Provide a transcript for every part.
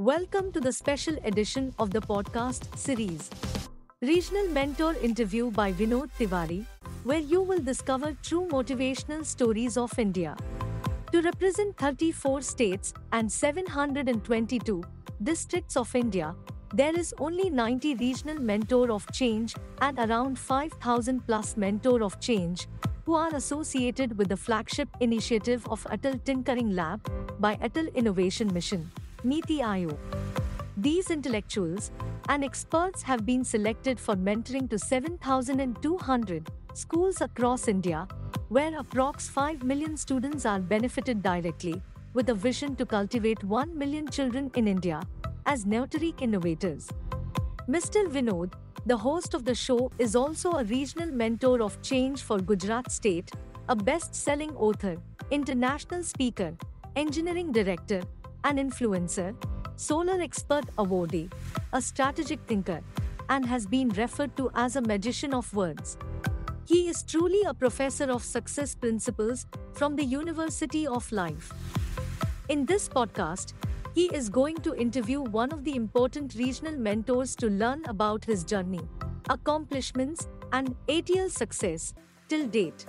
Welcome to the special edition of the podcast series. Regional Mentor Interview by Vinod Tiwari, where you will discover true motivational stories of India. To represent 34 states and 722 districts of India, there is only 90 regional mentor of change and around 5000 plus mentor of change who are associated with the flagship initiative of Atal Tinkering Lab by Atal Innovation Mission, Niti Aayog. These intellectuals and experts have been selected for mentoring to 7,200 schools across India, where approx 5 million students are benefited directly, with a vision to cultivate 1 million children in India as Neoteric innovators. Mr. Vinod, the host of the show, is also a regional mentor of change for Gujarat State, a best selling author, international speaker, engineering director, an influencer, solar expert awardee, a strategic thinker, and has been referred to as a magician of words. He is truly a professor of success principles from the University of Life. In this podcast, he is going to interview one of the important regional mentors to learn about his journey, accomplishments, and ATL success till date.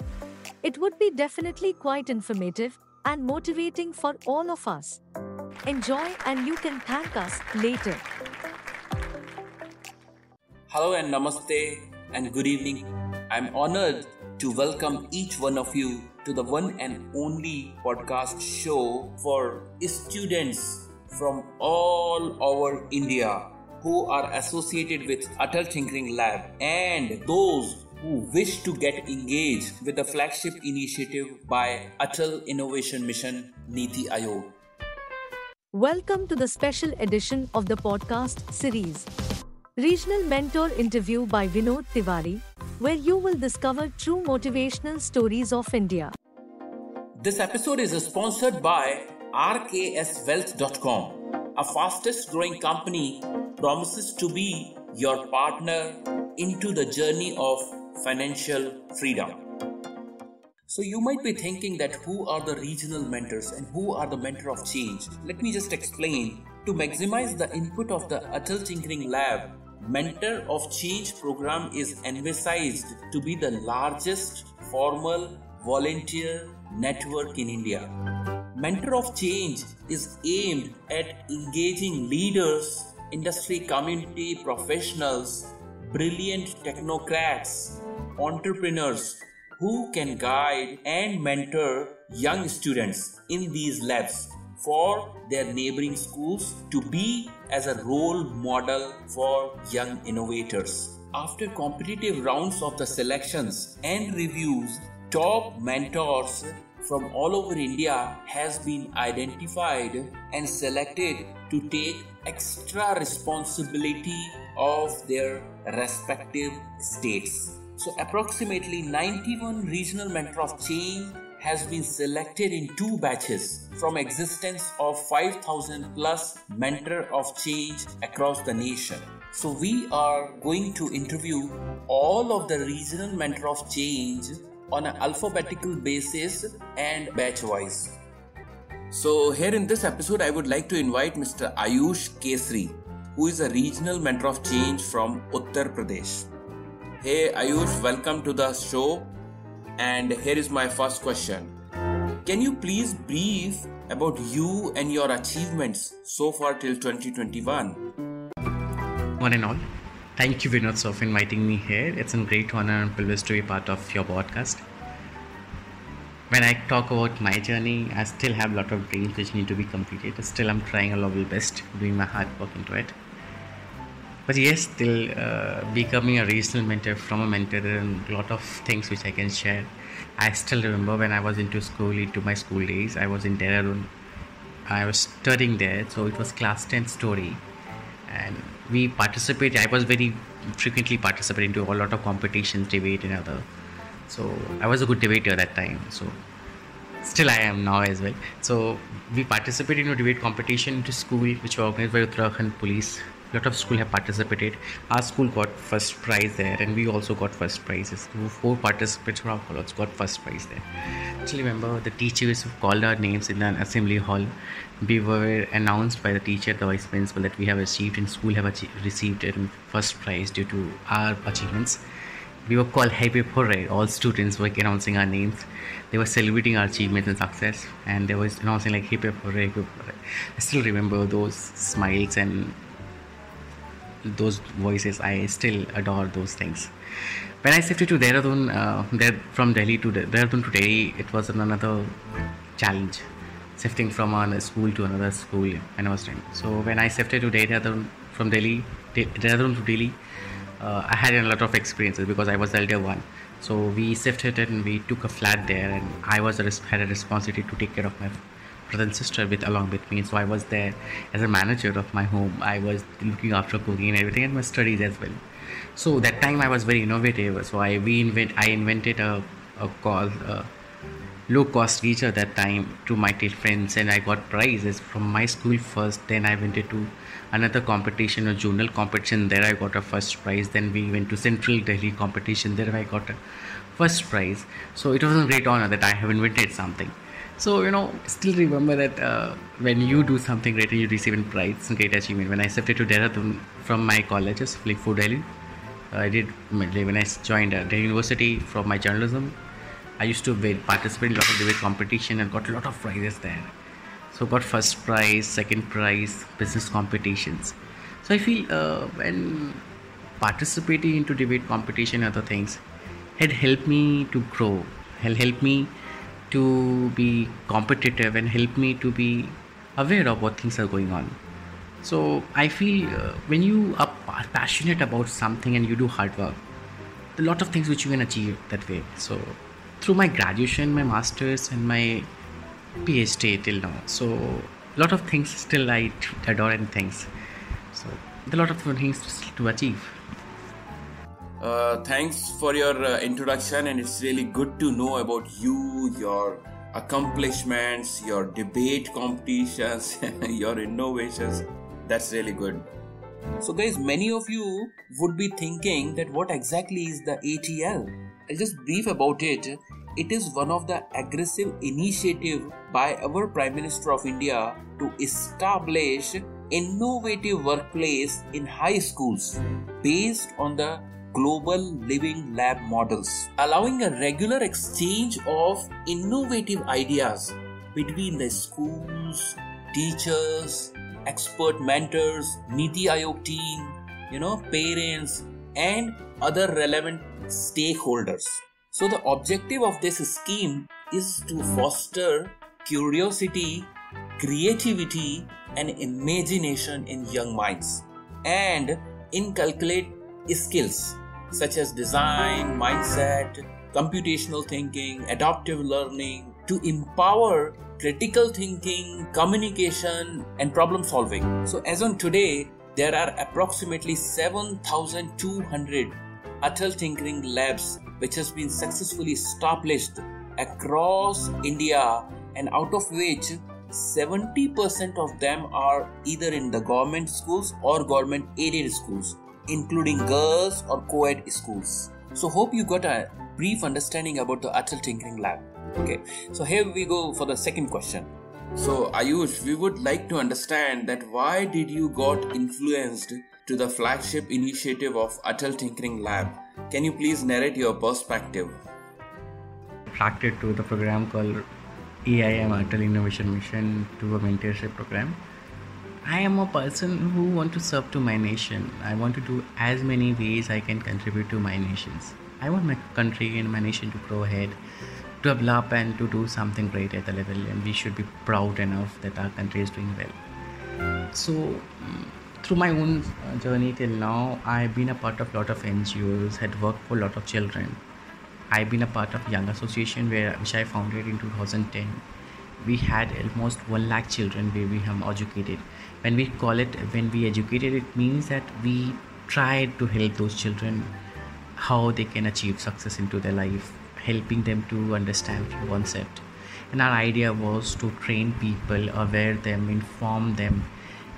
It would be definitely quite informative and motivating for all of us. Enjoy, and you can thank us later. Hello and namaste and good evening. I'm honored to welcome each one of you to the one and only podcast show for students from all over India who are associated with Atal Tinkering Lab and those who wish to get engaged with the flagship initiative by Atal Innovation Mission Niti Aayog. Welcome to the special edition of the podcast series. Regional Mentor Interview by Vinod Tiwari, where you will discover true motivational stories of India. This episode is sponsored by RKSWealth.com, a fastest growing company promises to be your partner into the journey of financial freedom. So you might be thinking that who are the regional mentors and who are the mentor of change? Let me just explain. To maximize the input of the Atal Tinkering Lab, Mentor of Change program is envisaged to be the largest formal volunteer network in India. Mentor of Change is aimed at engaging leaders, industry community professionals, brilliant technocrats, entrepreneurs who can guide and mentor young students in these labs for their neighboring schools to be as a role model for young innovators. After competitive rounds of the selections and reviews, top mentors from all over India has been identified and selected to take extra responsibility of their respective states. So, approximately 91 regional mentor of change has been selected in two batches from existence of 5000 plus mentor of change across the nation. So we are going to interview all of the regional mentor of change on an alphabetical basis and batch wise. So, here in this episode, I would like to invite Mr. Ayush Kesri, who is a regional mentor of change from Uttar Pradesh. Hey Ayush, welcome to the show. And here is my first question Can you please brief about you and your achievements so far till 2021? One and all, thank you, Vinod, for inviting me here. It's a great honor and privilege to be part of your podcast. When I talk about my journey, I still have a lot of dreams which need to be completed. Still, I'm trying a level best, doing my hard work into it. But yes, still uh, becoming a regional mentor from a mentor, there are a lot of things which I can share. I still remember when I was into school, into my school days, I was in Dehradun. I was studying there, so it was class 10 story. And we participated, I was very frequently participating to a lot of competitions, debate and other. So I was a good debater at that time. So still I am now as well. So we participated in a debate competition to school, which was organized by Uttarakhand Police lot of school have participated our school got first prize there and we also got first prizes four participants from our college got first prize there actually remember the teachers called our names in an assembly hall we were announced by the teacher, the vice principal, that we have achieved in school have achieved, received first prize due to our achievements. We were called Hip Hooray. All students were announcing our names. They were celebrating our achievements and success, and they was announcing like Hip Hip Hooray. I still remember those smiles and those voices. I still adore those things. When I shifted to Dehradun, uh, from Delhi to De- Dehradun to Delhi, it was another challenge shifting from one school to another school when I was doing. So when I shifted to Dehradun from Delhi, De- Dehradun to Delhi, uh, I had a lot of experiences because I was the elder one. So we shifted and we took a flat there, and I was had a responsibility to take care of my brother and sister with along with me. So I was there as a manager of my home. I was looking after cooking and everything, and my studies as well. So that time I was very innovative. So I we invent I invented a a call. Uh, low cost teacher that time to my friends and I got prizes from my school first then I went to another competition a journal competition there I got a first prize then we went to central Delhi competition there I got a first prize so it was a great honor that I have invented something so you know still remember that uh, when you do something great and you receive a prize and great achievement when I shifted to Dehradun from my colleges like for Delhi I did when I joined the University from my journalism I used to participate in a lot of debate competition and got a lot of prizes there. So got first prize, second prize, business competitions. So I feel uh, when participating into debate competition and other things had helped me to grow, had helped me to be competitive and help me to be aware of what things are going on. So I feel uh, when you are passionate about something and you do hard work, a lot of things which you can achieve that way. So through my graduation, my masters, and my PhD till now. So a lot of things still I adore and things. So a lot of things to achieve. Uh, thanks for your uh, introduction, and it's really good to know about you, your accomplishments, your debate competitions, your innovations. That's really good. So, guys, many of you would be thinking that what exactly is the ATL? I'll just brief about it. It is one of the aggressive initiative by our Prime Minister of India to establish innovative workplace in high schools based on the global living lab models, allowing a regular exchange of innovative ideas between the schools, teachers, expert mentors, Niti Aayog team, you know, parents, and other relevant stakeholders. So, the objective of this scheme is to foster curiosity, creativity, and imagination in young minds and inculcate skills such as design, mindset, computational thinking, adaptive learning to empower critical thinking, communication, and problem solving. So, as on today, there are approximately 7,200 Atal Tinkering Labs which has been successfully established across India, and out of which 70% of them are either in the government schools or government aided schools, including girls or co ed schools. So, hope you got a brief understanding about the Atal Tinkering Lab. Okay, so here we go for the second question. So, Ayush, we would like to understand that why did you got influenced to the flagship initiative of Atal Tinkering Lab? Can you please narrate your perspective? Attracted to the program called AIM Atal Innovation Mission to a mentorship program. I am a person who want to serve to my nation. I want to do as many ways I can contribute to my nations. I want my country and my nation to grow ahead, to develop and to do something great at the level and we should be proud enough that our country is doing well. So through my own uh, journey till now, I've been a part of a lot of NGOs, had worked for a lot of children. I've been a part of Young Association where which I founded in 2010. We had almost one lakh children where we have educated. When we call it when we educated, it means that we tried to help those children how they can achieve success into their life, helping them to understand concept. And our idea was to train people, aware them, inform them,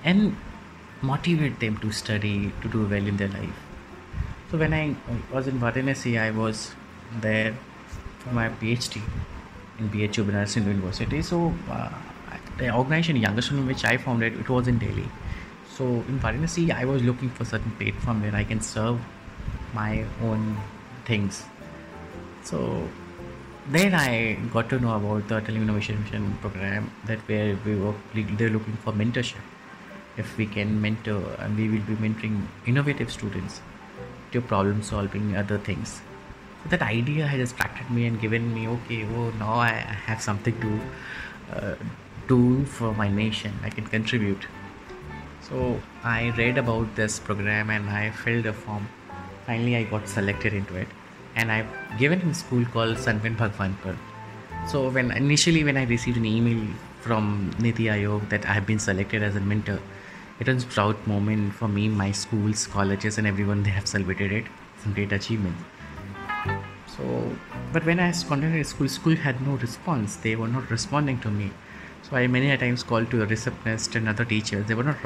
and motivate them to study, to do well in their life. So when I was in Varanasi, I was there for my PhD in BHU Banaras University. So uh, the organization youngest in which I founded it was in Delhi. So in Varanasi, I was looking for certain platform where I can serve my own things. So then I got to know about the Innovation Mission program that where we were they're looking for mentorship. If we can mentor and we will be mentoring innovative students to problem solving other things. That idea has attracted me and given me okay, oh now I have something to uh, do for my nation. I can contribute. So I read about this program and I filled a form. Finally, I got selected into it and I've given a school called Sanven Bhagwanpur. So when initially when I received an email from Niti Aayog that I have been selected as a mentor, it was a proud moment for me, my schools, colleges, and everyone. They have celebrated it. A great achievement. So, but when I contacted school, school had no response. They were not responding to me. So I many times called to the receptionist and other teachers. They were not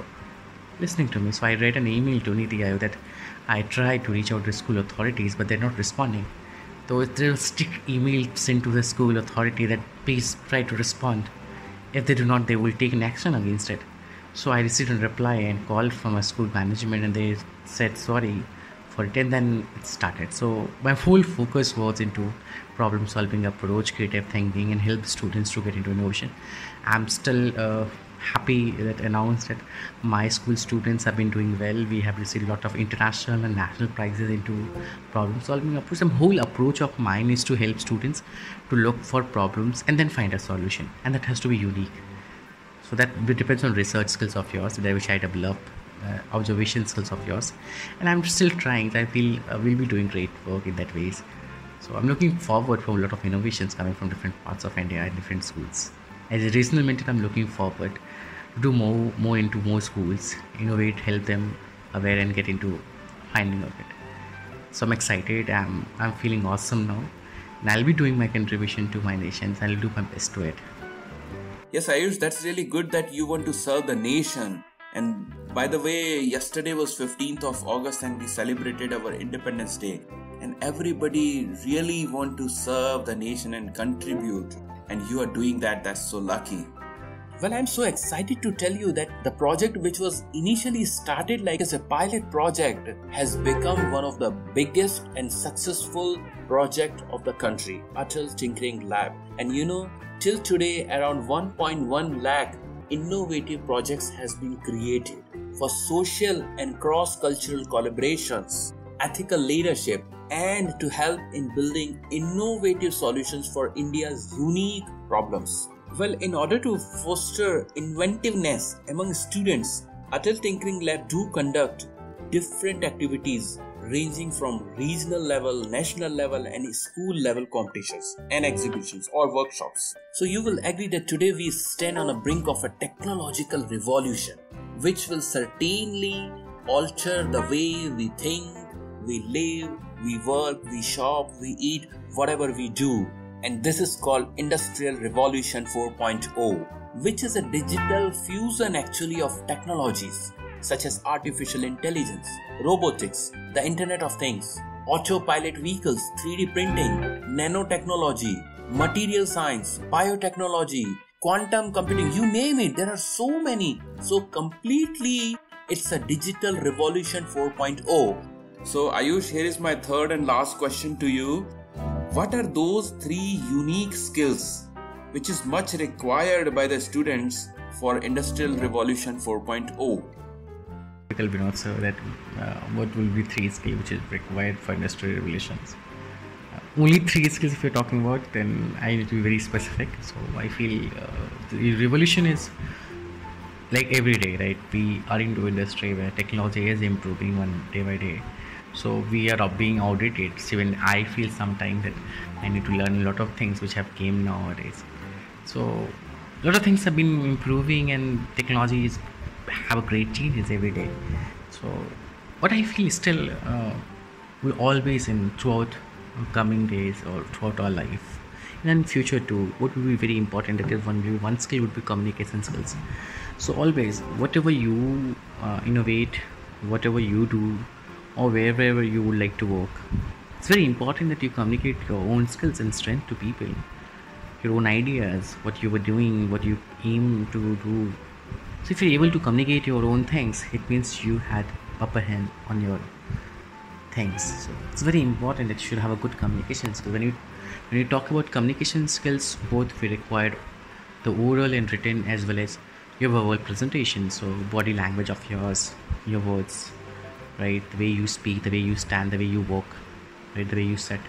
listening to me. So I read an email to Niti Aayog that I tried to reach out to school authorities, but they're not responding. so strict email sent to the school authority that please try to respond. If they do not, they will take an action against it. So I received a reply and called from a school management, and they said sorry and then it started. So my full focus was into problem solving approach, creative thinking, and help students to get into innovation. I'm still uh, happy that announced that my school students have been doing well. We have received a lot of international and national prizes into problem solving approach. The whole approach of mine is to help students to look for problems and then find a solution, and that has to be unique. So that depends on research skills of yours, which I develop, uh, observation skills of yours, and I'm still trying. I feel uh, we'll be doing great work in that ways. So I'm looking forward for a lot of innovations coming from different parts of India and different schools. As a regional mentor, I'm looking forward to do more more into more schools innovate help them aware and get into finding of it. So i'm excited. I'm i'm feeling awesome now. And i'll be doing my contribution to my nations. I'll do my best to it. Yes ayush that's really good that you want to serve the nation and by the way yesterday was 15th of august and we celebrated our independence day. And everybody really want to serve the nation and contribute. And you are doing that that's so lucky. Well, I'm so excited to tell you that the project, which was initially started like as a pilot project, has become one of the biggest and successful project of the country, Atal Tinkering Lab. And you know, till today, around 1.1 lakh innovative projects has been created for social and cross-cultural collaborations, ethical leadership, and to help in building innovative solutions for India's unique problems. Well, in order to foster inventiveness among students, Atal Tinkering Lab do conduct different activities ranging from regional level, national level, and school level competitions and exhibitions or workshops. So, you will agree that today we stand on the brink of a technological revolution, which will certainly alter the way we think, we live, we work, we shop, we eat, whatever we do and this is called Industrial Revolution 4.0, which is a digital fusion actually of technologies such as artificial intelligence, robotics, the Internet of Things, autopilot vehicles, 3D printing, nanotechnology, material science, biotechnology, quantum computing, you name it, there are so many. So, completely, it's a digital revolution 4.0. So, Ayush, here is my third and last question to you. What are those three unique skills which is much required by the students for Industrial Revolution 4.0? Vinod sir, that uh, what will be three skills which is required for industrial revolutions? Uh, only three skills if you're talking about, then I need to be very specific. So I feel uh, the revolution is like every day, right? We are into industry where technology is improving one day by day so we are being audited so even i feel sometimes that i need to learn a lot of things which have came nowadays so a lot of things have been improving and technology is have a great changes every day so what i feel still uh, we always in throughout coming days or throughout our life and in future too what will be very important that is one one skill would be communication skills so always whatever you uh, innovate whatever you do or wherever you would like to work. It's very important that you communicate your own skills and strength to people. your own ideas what you were doing what you aim to do so if you're able to communicate your own things it means you had upper hand on your things. So it's very important that you should have a good communication skill. When you when you talk about communication skills both we require the oral and written as well as your verbal presentation. So body language of yours your words right? The way you speak the way you stand the way you walk right? The way you sit.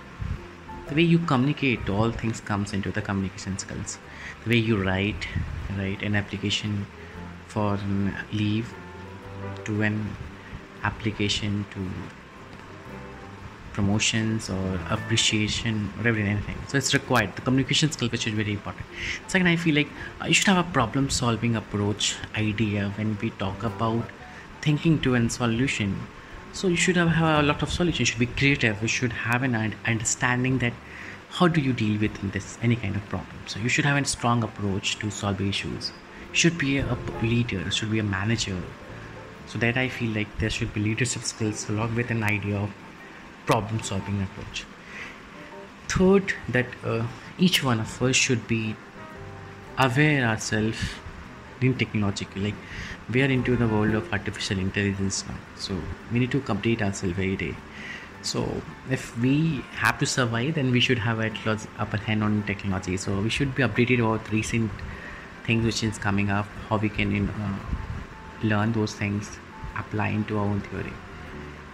The way you communicate all things comes into the communication skills. The way you write write an application for leave to an application to promotions or appreciation or anything. So it's required. The communication skill which is very important. Second i feel like uh, you should have a problem solving approach idea when we talk about thinking to a solution. So you should have, have a lot of solutions. You should be creative. You should have an understanding that how do you deal with this any kind of problem. So you should have a strong approach to solve issues should be a leader should be a manager. So that i feel like there should be leadership skills along with an idea of problem solving approach. Third that uh, each one of us should be aware ourselves in technology. Like we are into the world of artificial intelligence now. So we need to update ourselves every day. So if we have to survive then we should have at least upper hand on technology. So we should be updated about recent things which is coming up how we can uh, learn those things apply into our own theory.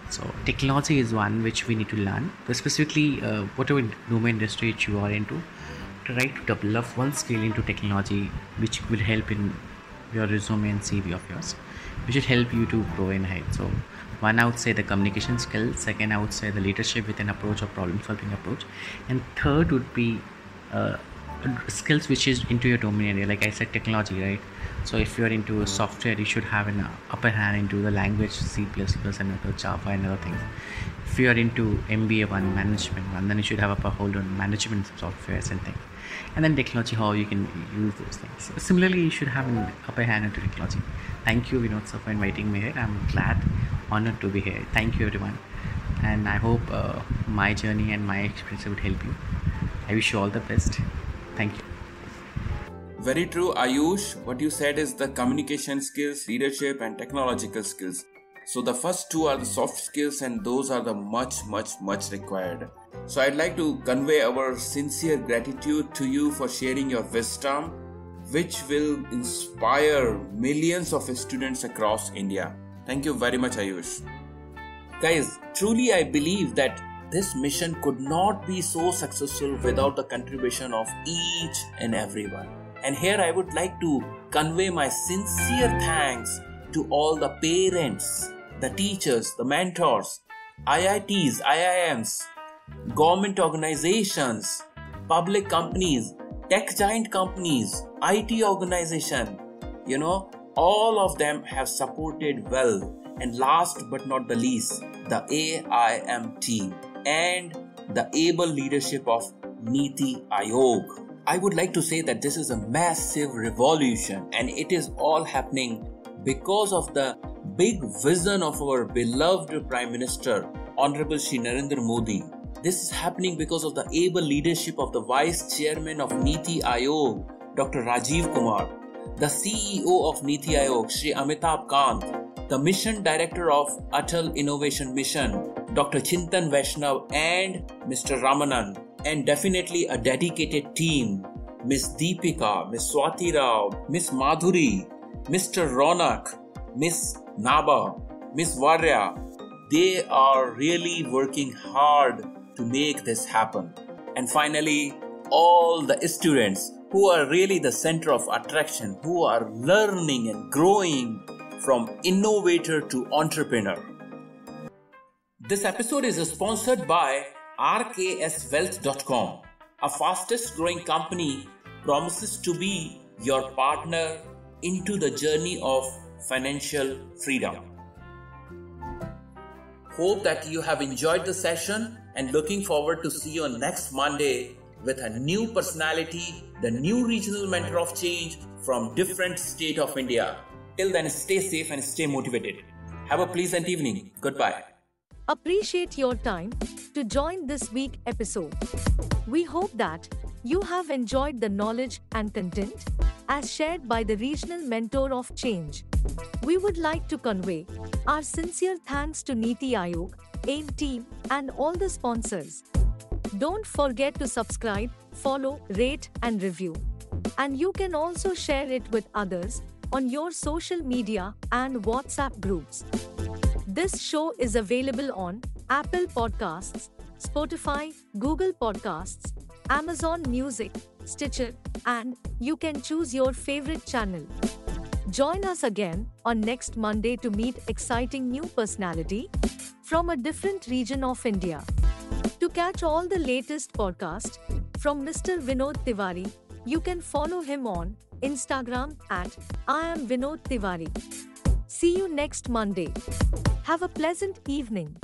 So technology is one which we need to learn specifically uh, whatever domain industry you are into try to develop one skill into technology which will help in your resume and cv of yours which will help you to grow in height. So one I would say the communication skill second I would say the leadership with an approach or problem solving approach and third would be uh, skills which is into your domain area like I said technology right? So if you're into software you should have an upper hand into the language c++ and other java and other things. If you are into mba one management one then you should have upper hold on management softwares and things. And then technology how you can use those things. Similarly you should have an upper hand into technology. Thank you vinod sir for inviting me here. I'm glad honored to be here. Thank you everyone. And i hope uh, my journey and my experience would help you. I wish you all the best thank you very true, Ayush. What you said is the communication skills, leadership, and technological skills. So the first two are the soft skills, and those are the much, much, much required. So I'd like to convey our sincere gratitude to you for sharing your wisdom, which will inspire millions of students across India. Thank you very much, Ayush. Guys, truly I believe that this mission could not be so successful without the contribution of each and everyone. And here I would like to convey my sincere thanks to all the parents, the teachers, the mentors, IITs, IIMs, government organizations, public companies, tech giant companies, IT organization, you know, all of them have supported well. And last but not the least, the AIM team and the able leadership of Niti Aayog. I would like to say that this is a massive revolution and it is all happening because of the big vision of our beloved Prime Minister, Honorable Shri Narendra Modi. This is happening because of the able leadership of the Vice Chairman of Niti Aayog, Dr. Rajiv Kumar, the CEO of Niti Aayog, Shri Amitabh Kant, the Mission Director of Atal Innovation Mission, Dr. Chintan Vaishnav, and Mr. Ramanan, and definitely a dedicated team Miss Deepika, Miss Swati Rao, Miss Madhuri, Mr. Ronak, Miss Naba, Miss Varya. They are really working hard to make this happen. And finally, all the students who are really the center of attraction, who are learning and growing from innovator to entrepreneur. This episode is sponsored by rkswealth.com, a fastest growing company, promises to be your partner into the journey of financial freedom. Hope that you have enjoyed the session and looking forward to see you next Monday with a new personality, the new regional mentor of change from different state of India. Till then, stay safe and stay motivated. Have a pleasant evening. Goodbye. Appreciate your time to join this week episode. We hope that you have enjoyed the knowledge and content as shared by the regional mentor of change. We would like to convey our sincere thanks to Niti Aayog, AIM team, and all the sponsors. Don't forget to subscribe, follow, rate, and review. And you can also share it with others on your social media and WhatsApp groups. This show is available on Apple Podcasts, Spotify, Google Podcasts, Amazon Music, Stitcher, and you can choose your favorite channel. Join us again on next Monday to meet exciting new personality from a different region of India. To catch all the latest podcast from Mr. Vinod Tiwari, you can follow him on Instagram at I am Vinod Tiwari. See you next Monday. Have a pleasant evening.